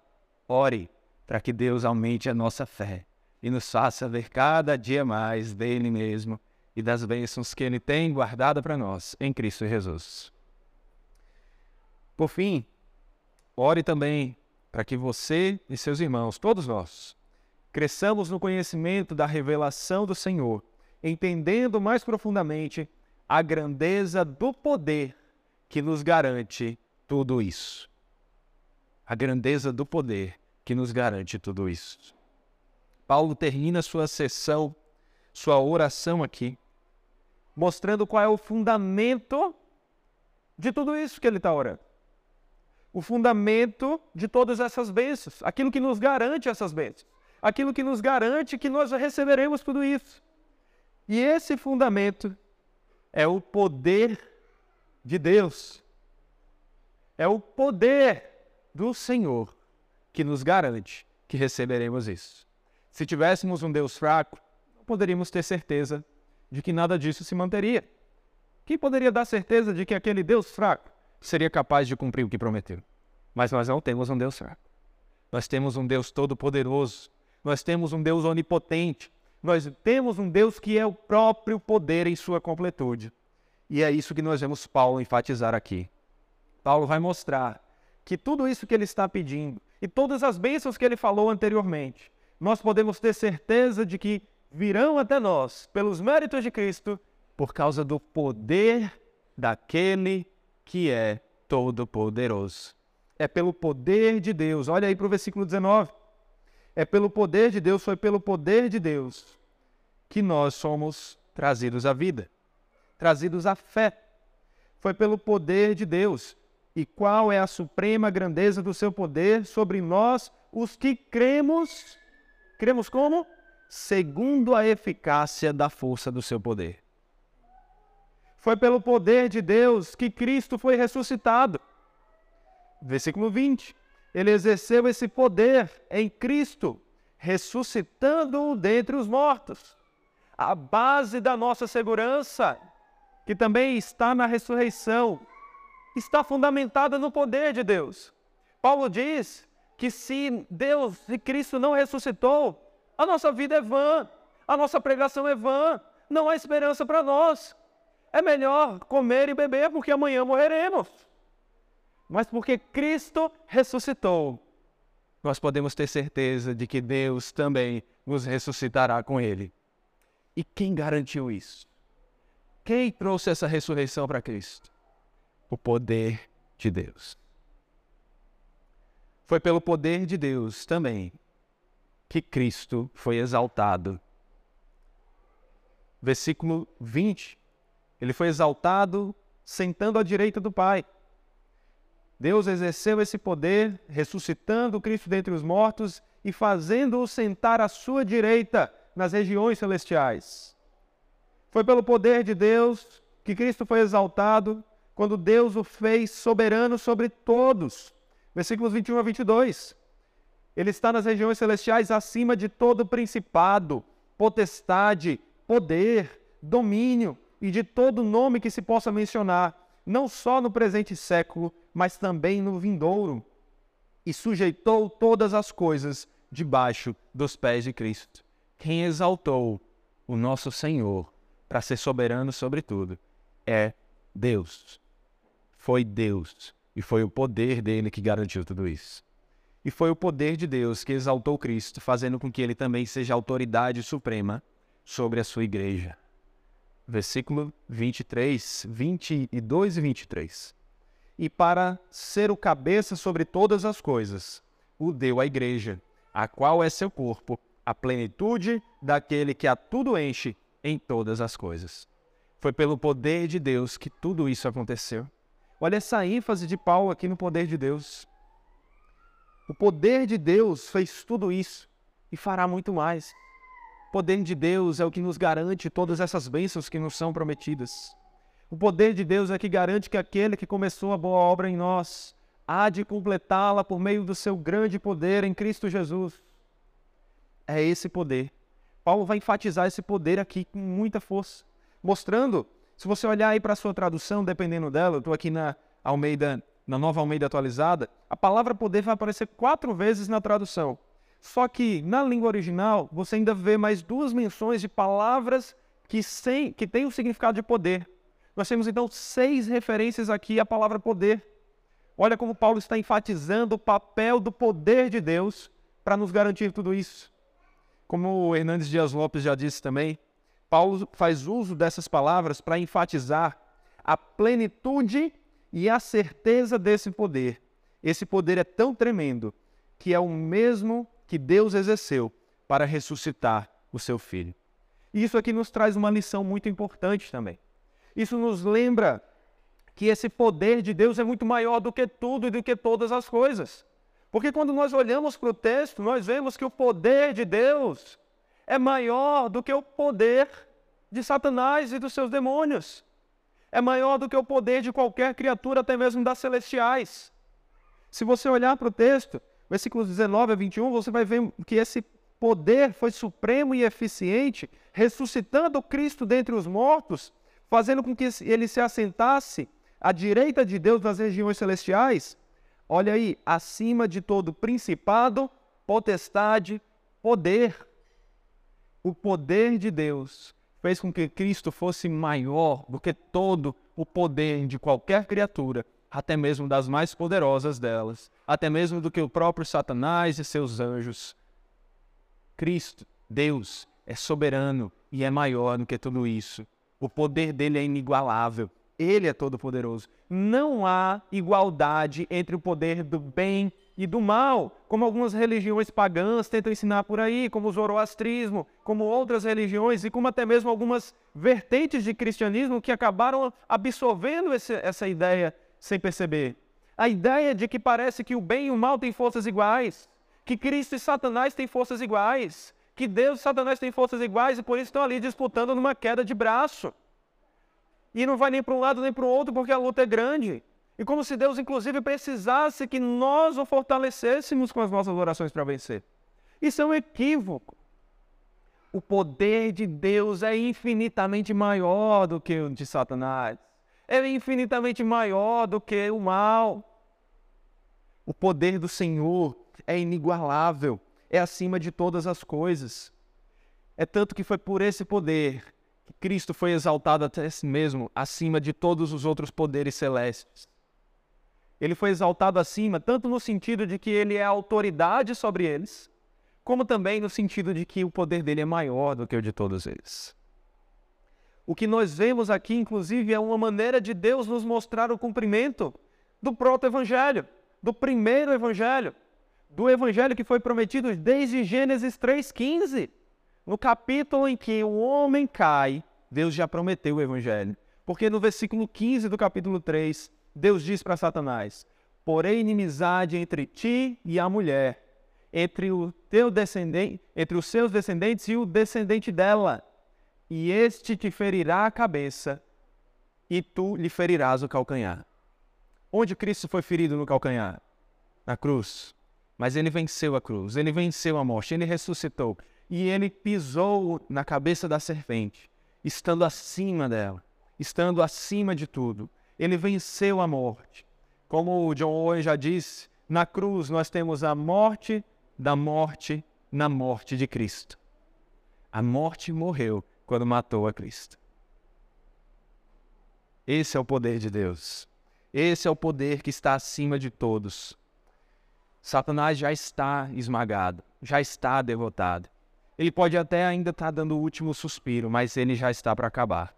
[SPEAKER 1] Ore para que Deus aumente a nossa fé e nos faça ver cada dia mais dele mesmo e das bênçãos que ele tem guardada para nós em Cristo Jesus. Por fim, ore também para que você e seus irmãos, todos nós, cresçamos no conhecimento da revelação do Senhor, entendendo mais profundamente a grandeza do poder que nos garante tudo isso. A grandeza do poder que nos garante tudo isso. Paulo termina sua sessão, sua oração aqui, mostrando qual é o fundamento de tudo isso que ele está orando. O fundamento de todas essas bênçãos, aquilo que nos garante essas bênçãos, aquilo que nos garante que nós receberemos tudo isso. E esse fundamento é o poder de Deus, é o poder do Senhor que nos garante que receberemos isso. Se tivéssemos um Deus fraco, não poderíamos ter certeza de que nada disso se manteria. Quem poderia dar certeza de que aquele Deus fraco seria capaz de cumprir o que prometeu? Mas nós não temos um Deus fraco. Nós temos um Deus todo-poderoso. Nós temos um Deus onipotente. Nós temos um Deus que é o próprio poder em sua completude. E é isso que nós vemos Paulo enfatizar aqui. Paulo vai mostrar que tudo isso que ele está pedindo, e todas as bênçãos que ele falou anteriormente, nós podemos ter certeza de que virão até nós, pelos méritos de Cristo, por causa do poder daquele que é todo-poderoso. É pelo poder de Deus. Olha aí para o versículo 19. É pelo poder de Deus, foi pelo poder de Deus que nós somos trazidos à vida, trazidos à fé. Foi pelo poder de Deus. E qual é a suprema grandeza do seu poder sobre nós, os que cremos? Cremos como? Segundo a eficácia da força do seu poder. Foi pelo poder de Deus que Cristo foi ressuscitado. Versículo 20. Ele exerceu esse poder em Cristo, ressuscitando-o dentre os mortos. A base da nossa segurança, que também está na ressurreição, está fundamentada no poder de Deus. Paulo diz que se Deus e Cristo não ressuscitou, a nossa vida é vã, a nossa pregação é vã, não há esperança para nós. É melhor comer e beber porque amanhã morreremos. Mas porque Cristo ressuscitou, nós podemos ter certeza de que Deus também nos ressuscitará com Ele. E quem garantiu isso? Quem trouxe essa ressurreição para Cristo? O poder de Deus. Foi pelo poder de Deus também que Cristo foi exaltado. Versículo 20. Ele foi exaltado sentando à direita do Pai. Deus exerceu esse poder, ressuscitando Cristo dentre os mortos e fazendo-o sentar à sua direita nas regiões celestiais. Foi pelo poder de Deus que Cristo foi exaltado quando Deus o fez soberano sobre todos. Versículos 21 a 22. Ele está nas regiões celestiais acima de todo principado, potestade, poder, domínio e de todo nome que se possa mencionar, não só no presente século, mas também no vindouro. E sujeitou todas as coisas debaixo dos pés de Cristo. Quem exaltou o nosso Senhor para ser soberano sobre tudo é Deus foi Deus e foi o poder dele que garantiu tudo isso. E foi o poder de Deus que exaltou Cristo, fazendo com que ele também seja autoridade suprema sobre a sua igreja. Versículo 23, 22 e 23. E para ser o cabeça sobre todas as coisas, o deu à igreja, a qual é seu corpo, a plenitude daquele que a tudo enche em todas as coisas. Foi pelo poder de Deus que tudo isso aconteceu. Olha essa ênfase de Paulo aqui no poder de Deus. O poder de Deus fez tudo isso e fará muito mais. O poder de Deus é o que nos garante todas essas bênçãos que nos são prometidas. O poder de Deus é que garante que aquele que começou a boa obra em nós há de completá-la por meio do seu grande poder em Cristo Jesus. É esse poder. Paulo vai enfatizar esse poder aqui com muita força, mostrando se você olhar aí para a sua tradução, dependendo dela, eu estou aqui na Almeida, na nova Almeida atualizada, a palavra poder vai aparecer quatro vezes na tradução. Só que na língua original você ainda vê mais duas menções de palavras que, sem, que têm o significado de poder. Nós temos então seis referências aqui à palavra poder. Olha como Paulo está enfatizando o papel do poder de Deus para nos garantir tudo isso. Como o Hernandes Dias Lopes já disse também, Paulo faz uso dessas palavras para enfatizar a plenitude e a certeza desse poder. Esse poder é tão tremendo que é o mesmo que Deus exerceu para ressuscitar o seu filho. Isso aqui nos traz uma lição muito importante também. Isso nos lembra que esse poder de Deus é muito maior do que tudo e do que todas as coisas. Porque quando nós olhamos para o texto, nós vemos que o poder de Deus é maior do que o poder de Satanás e dos seus demônios. É maior do que o poder de qualquer criatura, até mesmo das celestiais. Se você olhar para o texto, versículos 19 a 21, você vai ver que esse poder foi supremo e eficiente, ressuscitando Cristo dentre os mortos, fazendo com que ele se assentasse à direita de Deus nas regiões celestiais. Olha aí, acima de todo principado, potestade, poder o poder de Deus fez com que Cristo fosse maior do que todo o poder de qualquer criatura, até mesmo das mais poderosas delas, até mesmo do que o próprio Satanás e seus anjos. Cristo, Deus, é soberano e é maior do que tudo isso. O poder dele é inigualável. Ele é todo-poderoso. Não há igualdade entre o poder do bem e do mal, como algumas religiões pagãs tentam ensinar por aí, como o zoroastrismo, como outras religiões e como até mesmo algumas vertentes de cristianismo que acabaram absorvendo esse, essa ideia sem perceber. A ideia de que parece que o bem e o mal têm forças iguais, que Cristo e Satanás têm forças iguais, que Deus e Satanás têm forças iguais e por isso estão ali disputando numa queda de braço. E não vai nem para um lado nem para o outro porque a luta é grande. E como se Deus, inclusive, precisasse que nós o fortalecêssemos com as nossas orações para vencer. Isso é um equívoco. O poder de Deus é infinitamente maior do que o de Satanás. É infinitamente maior do que o mal. O poder do Senhor é inigualável, é acima de todas as coisas. É tanto que foi por esse poder que Cristo foi exaltado até si mesmo, acima de todos os outros poderes celestes. Ele foi exaltado acima, tanto no sentido de que ele é autoridade sobre eles, como também no sentido de que o poder dele é maior do que o de todos eles. O que nós vemos aqui, inclusive, é uma maneira de Deus nos mostrar o cumprimento do proto-evangelho, do primeiro evangelho, do evangelho que foi prometido desde Gênesis 3,15. No capítulo em que o homem cai, Deus já prometeu o evangelho. Porque no versículo 15 do capítulo 3, Deus diz para Satanás: Porém, inimizade entre ti e a mulher, entre o teu descendente, entre os seus descendentes e o descendente dela, e este te ferirá a cabeça, e tu lhe ferirás o calcanhar. Onde Cristo foi ferido no calcanhar? Na cruz. Mas ele venceu a cruz, ele venceu a morte, ele ressuscitou e ele pisou na cabeça da serpente, estando acima dela, estando acima de tudo. Ele venceu a morte. Como o John Owen já disse, na cruz nós temos a morte da morte na morte de Cristo. A morte morreu quando matou a Cristo. Esse é o poder de Deus. Esse é o poder que está acima de todos. Satanás já está esmagado, já está derrotado. Ele pode até ainda estar dando o último suspiro, mas ele já está para acabar.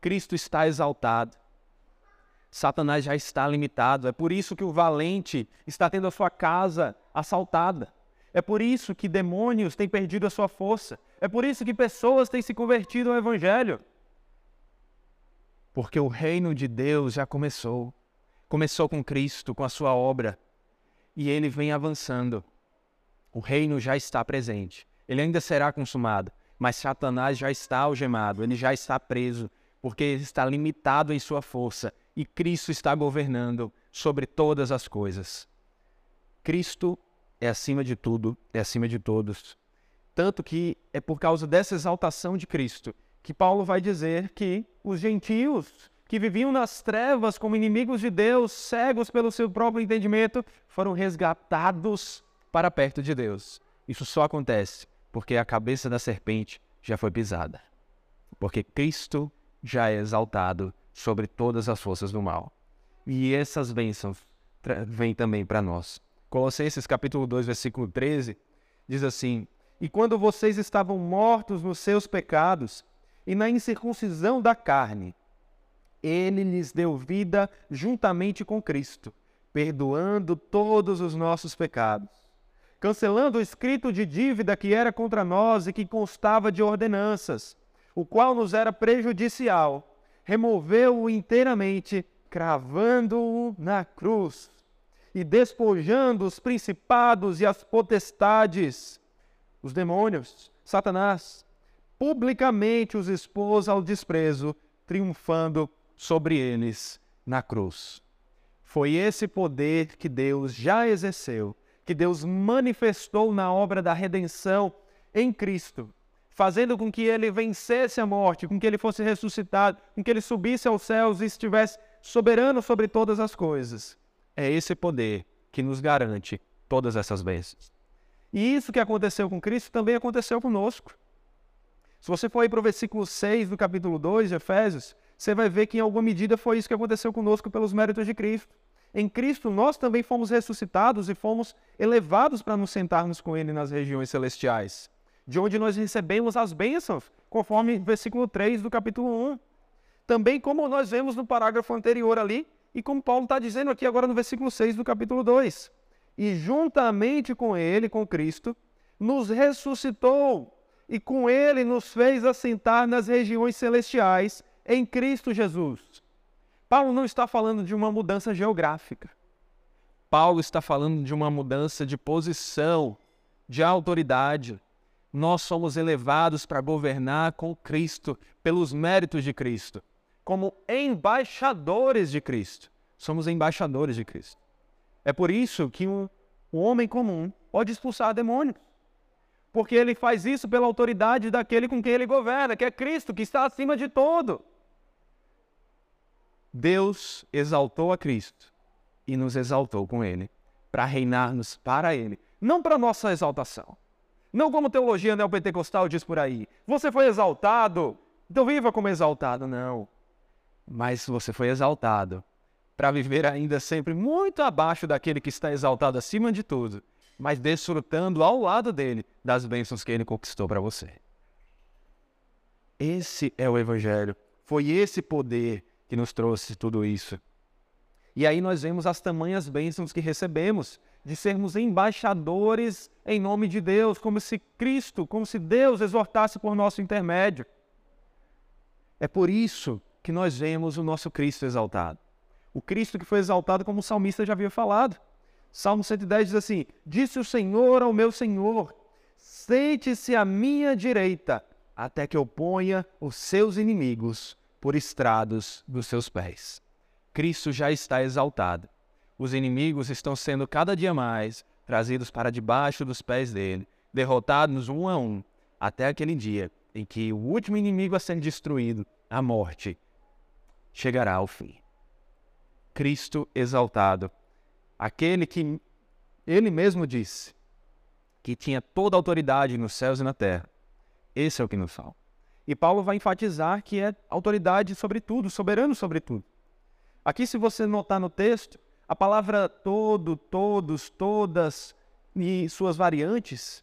[SPEAKER 1] Cristo está exaltado. Satanás já está limitado. É por isso que o valente está tendo a sua casa assaltada. É por isso que demônios têm perdido a sua força. É por isso que pessoas têm se convertido ao Evangelho. Porque o reino de Deus já começou. Começou com Cristo, com a sua obra. E ele vem avançando. O reino já está presente. Ele ainda será consumado. Mas Satanás já está algemado, ele já está preso, porque ele está limitado em sua força e Cristo está governando sobre todas as coisas. Cristo é acima de tudo, é acima de todos. Tanto que é por causa dessa exaltação de Cristo que Paulo vai dizer que os gentios que viviam nas trevas como inimigos de Deus, cegos pelo seu próprio entendimento, foram resgatados para perto de Deus. Isso só acontece porque a cabeça da serpente já foi pisada. Porque Cristo já é exaltado sobre todas as forças do mal. E essas bênçãos vêm também para nós. Colossenses capítulo 2, versículo 13, diz assim: E quando vocês estavam mortos nos seus pecados e na incircuncisão da carne, ele lhes deu vida juntamente com Cristo, perdoando todos os nossos pecados, cancelando o escrito de dívida que era contra nós e que constava de ordenanças, o qual nos era prejudicial removeu-o inteiramente, cravando-o na cruz e despojando os principados e as potestades, os demônios, Satanás, publicamente os expôs ao desprezo, triunfando sobre eles na cruz. Foi esse poder que Deus já exerceu, que Deus manifestou na obra da redenção em Cristo, fazendo com que ele vencesse a morte, com que ele fosse ressuscitado, com que ele subisse aos céus e estivesse soberano sobre todas as coisas. É esse poder que nos garante todas essas bênçãos. E isso que aconteceu com Cristo também aconteceu conosco. Se você for aí para o versículo 6 do capítulo 2 de Efésios, você vai ver que em alguma medida foi isso que aconteceu conosco pelos méritos de Cristo. Em Cristo nós também fomos ressuscitados e fomos elevados para nos sentarmos com Ele nas regiões celestiais de onde nós recebemos as bênçãos, conforme versículo 3 do capítulo 1. também como nós vemos no parágrafo anterior ali, e como Paulo está dizendo aqui agora no versículo 6 do capítulo 2. E juntamente com ele, com Cristo, nos ressuscitou e com ele nos fez assentar nas regiões celestiais em Cristo Jesus. Paulo não está falando de uma mudança geográfica. Paulo está falando de uma mudança de posição, de autoridade. Nós somos elevados para governar com Cristo, pelos méritos de Cristo, como embaixadores de Cristo. Somos embaixadores de Cristo. É por isso que um, um homem comum pode expulsar demônios. Porque ele faz isso pela autoridade daquele com quem ele governa, que é Cristo, que está acima de todo. Deus exaltou a Cristo e nos exaltou com Ele, para reinarmos para Ele, não para nossa exaltação. Não como teologia neopentecostal diz por aí. Você foi exaltado, então viva como exaltado. Não. Mas você foi exaltado para viver ainda sempre muito abaixo daquele que está exaltado acima de tudo, mas desfrutando ao lado dele das bênçãos que ele conquistou para você. Esse é o Evangelho. Foi esse poder que nos trouxe tudo isso. E aí nós vemos as tamanhas bênçãos que recebemos de sermos embaixadores em nome de Deus, como se Cristo, como se Deus exortasse por nosso intermédio. É por isso que nós vemos o nosso Cristo exaltado. O Cristo que foi exaltado como o salmista já havia falado. Salmo 110 diz assim: Disse o Senhor ao meu Senhor: Sente-se à minha direita, até que eu ponha os seus inimigos por estrados dos seus pés. Cristo já está exaltado. Os inimigos estão sendo cada dia mais trazidos para debaixo dos pés dele, derrotados um a um, até aquele dia em que o último inimigo a ser destruído, a morte, chegará ao fim. Cristo exaltado, aquele que ele mesmo disse que tinha toda a autoridade nos céus e na terra. Esse é o que nos falta. E Paulo vai enfatizar que é autoridade sobre tudo, soberano sobre tudo. Aqui, se você notar no texto, a palavra todo, todos, todas e suas variantes,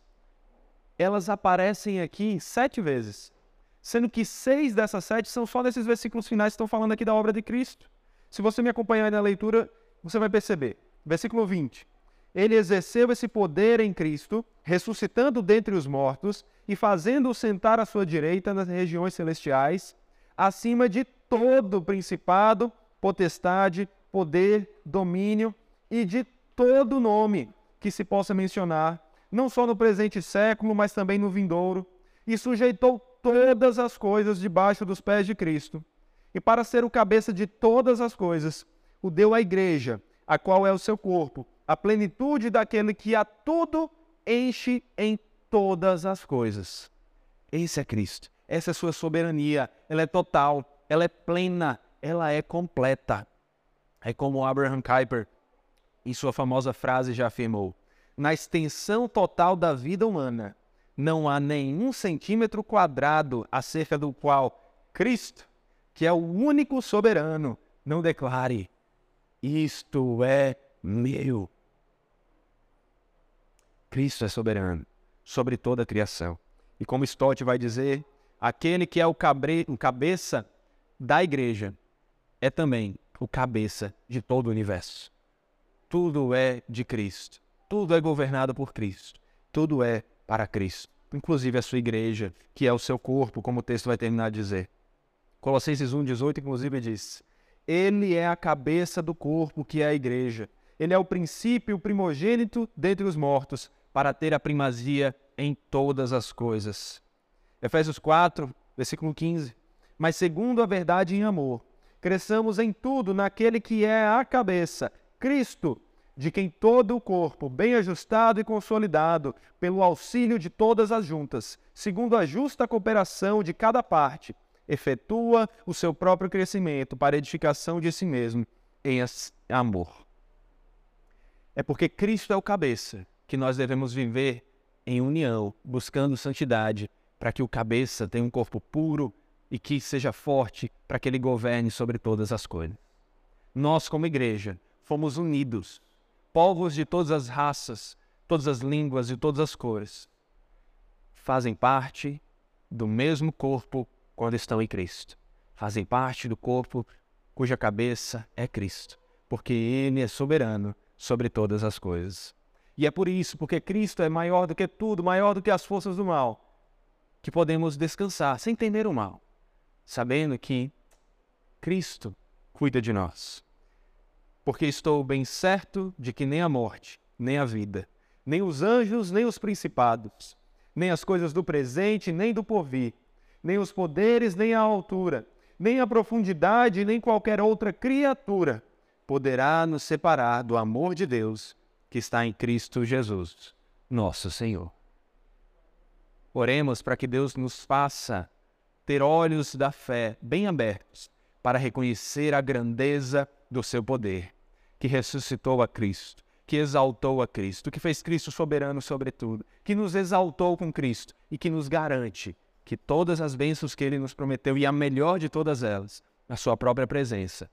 [SPEAKER 1] elas aparecem aqui sete vezes, sendo que seis dessas sete são só nesses versículos finais que estão falando aqui da obra de Cristo. Se você me acompanhar na leitura, você vai perceber. Versículo 20. Ele exerceu esse poder em Cristo, ressuscitando dentre os mortos e fazendo-o sentar à sua direita nas regiões celestiais, acima de todo principado, potestade, poder, domínio e de todo nome que se possa mencionar, não só no presente século, mas também no vindouro, e sujeitou todas as coisas debaixo dos pés de Cristo. E para ser o cabeça de todas as coisas, o deu à igreja, a qual é o seu corpo, a plenitude daquele que a tudo enche em todas as coisas. Esse é Cristo. Essa é sua soberania. Ela é total, ela é plena, ela é completa. É como Abraham Kuyper, em sua famosa frase, já afirmou: na extensão total da vida humana, não há nenhum centímetro quadrado acerca do qual Cristo, que é o único soberano, não declare: Isto é meu. Cristo é soberano sobre toda a criação. E como Stott vai dizer, aquele que é o, cabeça da igreja é também o cabeça de todo o universo. Tudo é de Cristo. Tudo é governado por Cristo. Tudo é para Cristo. Inclusive a sua igreja, que é o seu corpo, como o texto vai terminar de dizer. Colossenses 1,18, inclusive, diz: Ele é a cabeça do corpo, que é a igreja. Ele é o princípio, o primogênito dentre os mortos, para ter a primazia em todas as coisas. Efésios 4, versículo 15. Mas segundo a verdade em amor, cresçamos em tudo naquele que é a cabeça, Cristo, de quem todo o corpo, bem ajustado e consolidado, pelo auxílio de todas as juntas, segundo a justa cooperação de cada parte, efetua o seu próprio crescimento para edificação de si mesmo em amor. É porque Cristo é o cabeça que nós devemos viver em união, buscando santidade, para que o cabeça tenha um corpo puro, e que seja forte para que ele governe sobre todas as coisas. Nós, como igreja, fomos unidos, povos de todas as raças, todas as línguas e todas as cores, fazem parte do mesmo corpo quando estão em Cristo. fazem parte do corpo cuja cabeça é Cristo, porque Ele é soberano sobre todas as coisas. E é por isso, porque Cristo é maior do que tudo, maior do que as forças do mal, que podemos descansar sem temer o mal, sabendo que Cristo cuida de nós. Porque estou bem certo de que nem a morte, nem a vida, nem os anjos, nem os principados, nem as coisas do presente, nem do porvir, nem os poderes, nem a altura, nem a profundidade, nem qualquer outra criatura poderá nos separar do amor de Deus que está em Cristo Jesus, nosso Senhor. Oremos para que Deus nos faça ter olhos da fé bem abertos para reconhecer a grandeza do seu poder, que ressuscitou a Cristo, que exaltou a Cristo, que fez Cristo soberano sobre tudo, que nos exaltou com Cristo e que nos garante que todas as bênçãos que ele nos prometeu e a melhor de todas elas, a sua própria presença,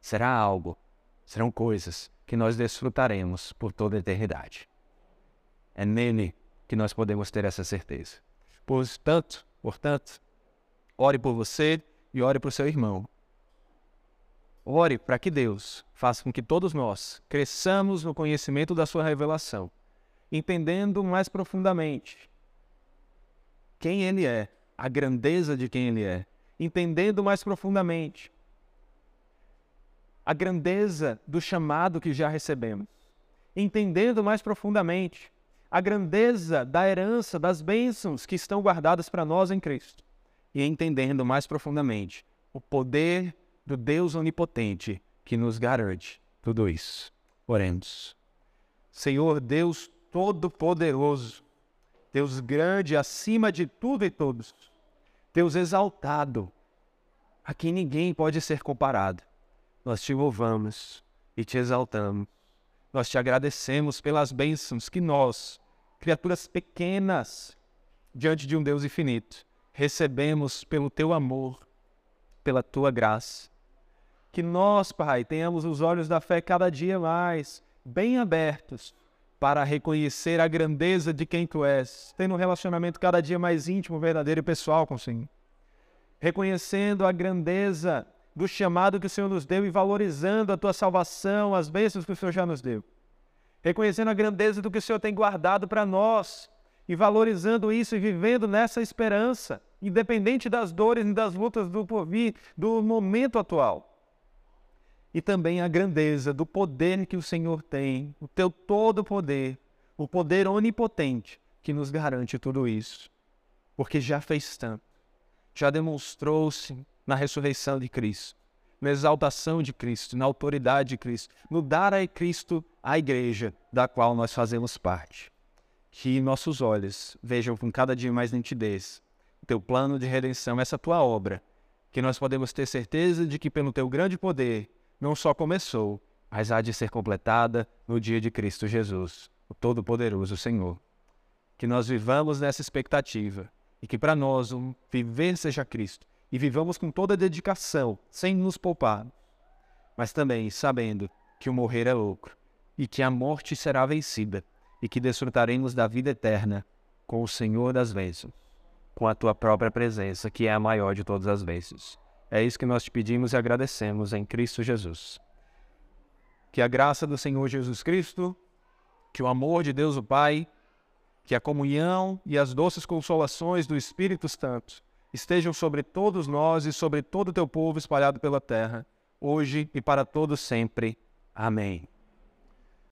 [SPEAKER 1] será algo, serão coisas que nós desfrutaremos por toda a eternidade. É nele que nós podemos ter essa certeza. Portanto, portanto, ore por você e ore por seu irmão. Ore para que Deus faça com que todos nós cresçamos no conhecimento da sua revelação, entendendo mais profundamente quem Ele é, a grandeza de quem Ele é, entendendo mais profundamente a grandeza do chamado que já recebemos, entendendo mais profundamente a grandeza da herança, das bênçãos que estão guardadas para nós em Cristo, e entendendo mais profundamente o poder do Deus onipotente que nos garante tudo isso. Oremos. Senhor Deus Todo-Poderoso, Deus grande acima de tudo e todos, Deus exaltado, a quem ninguém pode ser comparado. Nós te louvamos e te exaltamos. Nós te agradecemos pelas bênçãos que nós, criaturas pequenas, diante de um Deus infinito, recebemos pelo teu amor, pela tua graça. Que nós, Pai, tenhamos os olhos da fé cada dia mais bem abertos para reconhecer a grandeza de quem tu és, tendo um relacionamento cada dia mais íntimo, verdadeiro e pessoal com o Senhor. Reconhecendo a grandeza do chamado que o Senhor nos deu e valorizando a tua salvação, as bênçãos que o Senhor já nos deu. Reconhecendo a grandeza do que o Senhor tem guardado para nós e valorizando isso e vivendo nessa esperança, independente das dores e das lutas do porvir, do momento atual. E também a grandeza do poder que o Senhor tem, o teu todo poder, o poder onipotente que nos garante tudo isso. Porque já fez tanto, já demonstrou-se na ressurreição de Cristo, na exaltação de Cristo, na autoridade de Cristo, no dar a Cristo a igreja da qual nós fazemos parte. Que nossos olhos vejam com cada dia mais nitidez o teu plano de redenção, essa tua obra, que nós podemos ter certeza de que pelo teu grande poder não só começou, mas há de ser completada no dia de Cristo Jesus, o Todo-Poderoso Senhor. Que nós vivamos nessa expectativa e que para nós um viver seja Cristo e vivamos com toda dedicação, sem nos poupar, mas também sabendo que o morrer é lucro e que a morte será vencida e que desfrutaremos da vida eterna com o Senhor das bênçãos, com a tua própria presença, que é a maior de todas as bênçãos. É isso que nós te pedimos e agradecemos em Cristo Jesus. Que a graça do Senhor Jesus Cristo, que o amor de Deus o Pai, que a comunhão e as doces consolações do Espírito Santo estejam sobre todos nós e sobre todo o teu povo espalhado pela terra, hoje e para todos sempre. Amém.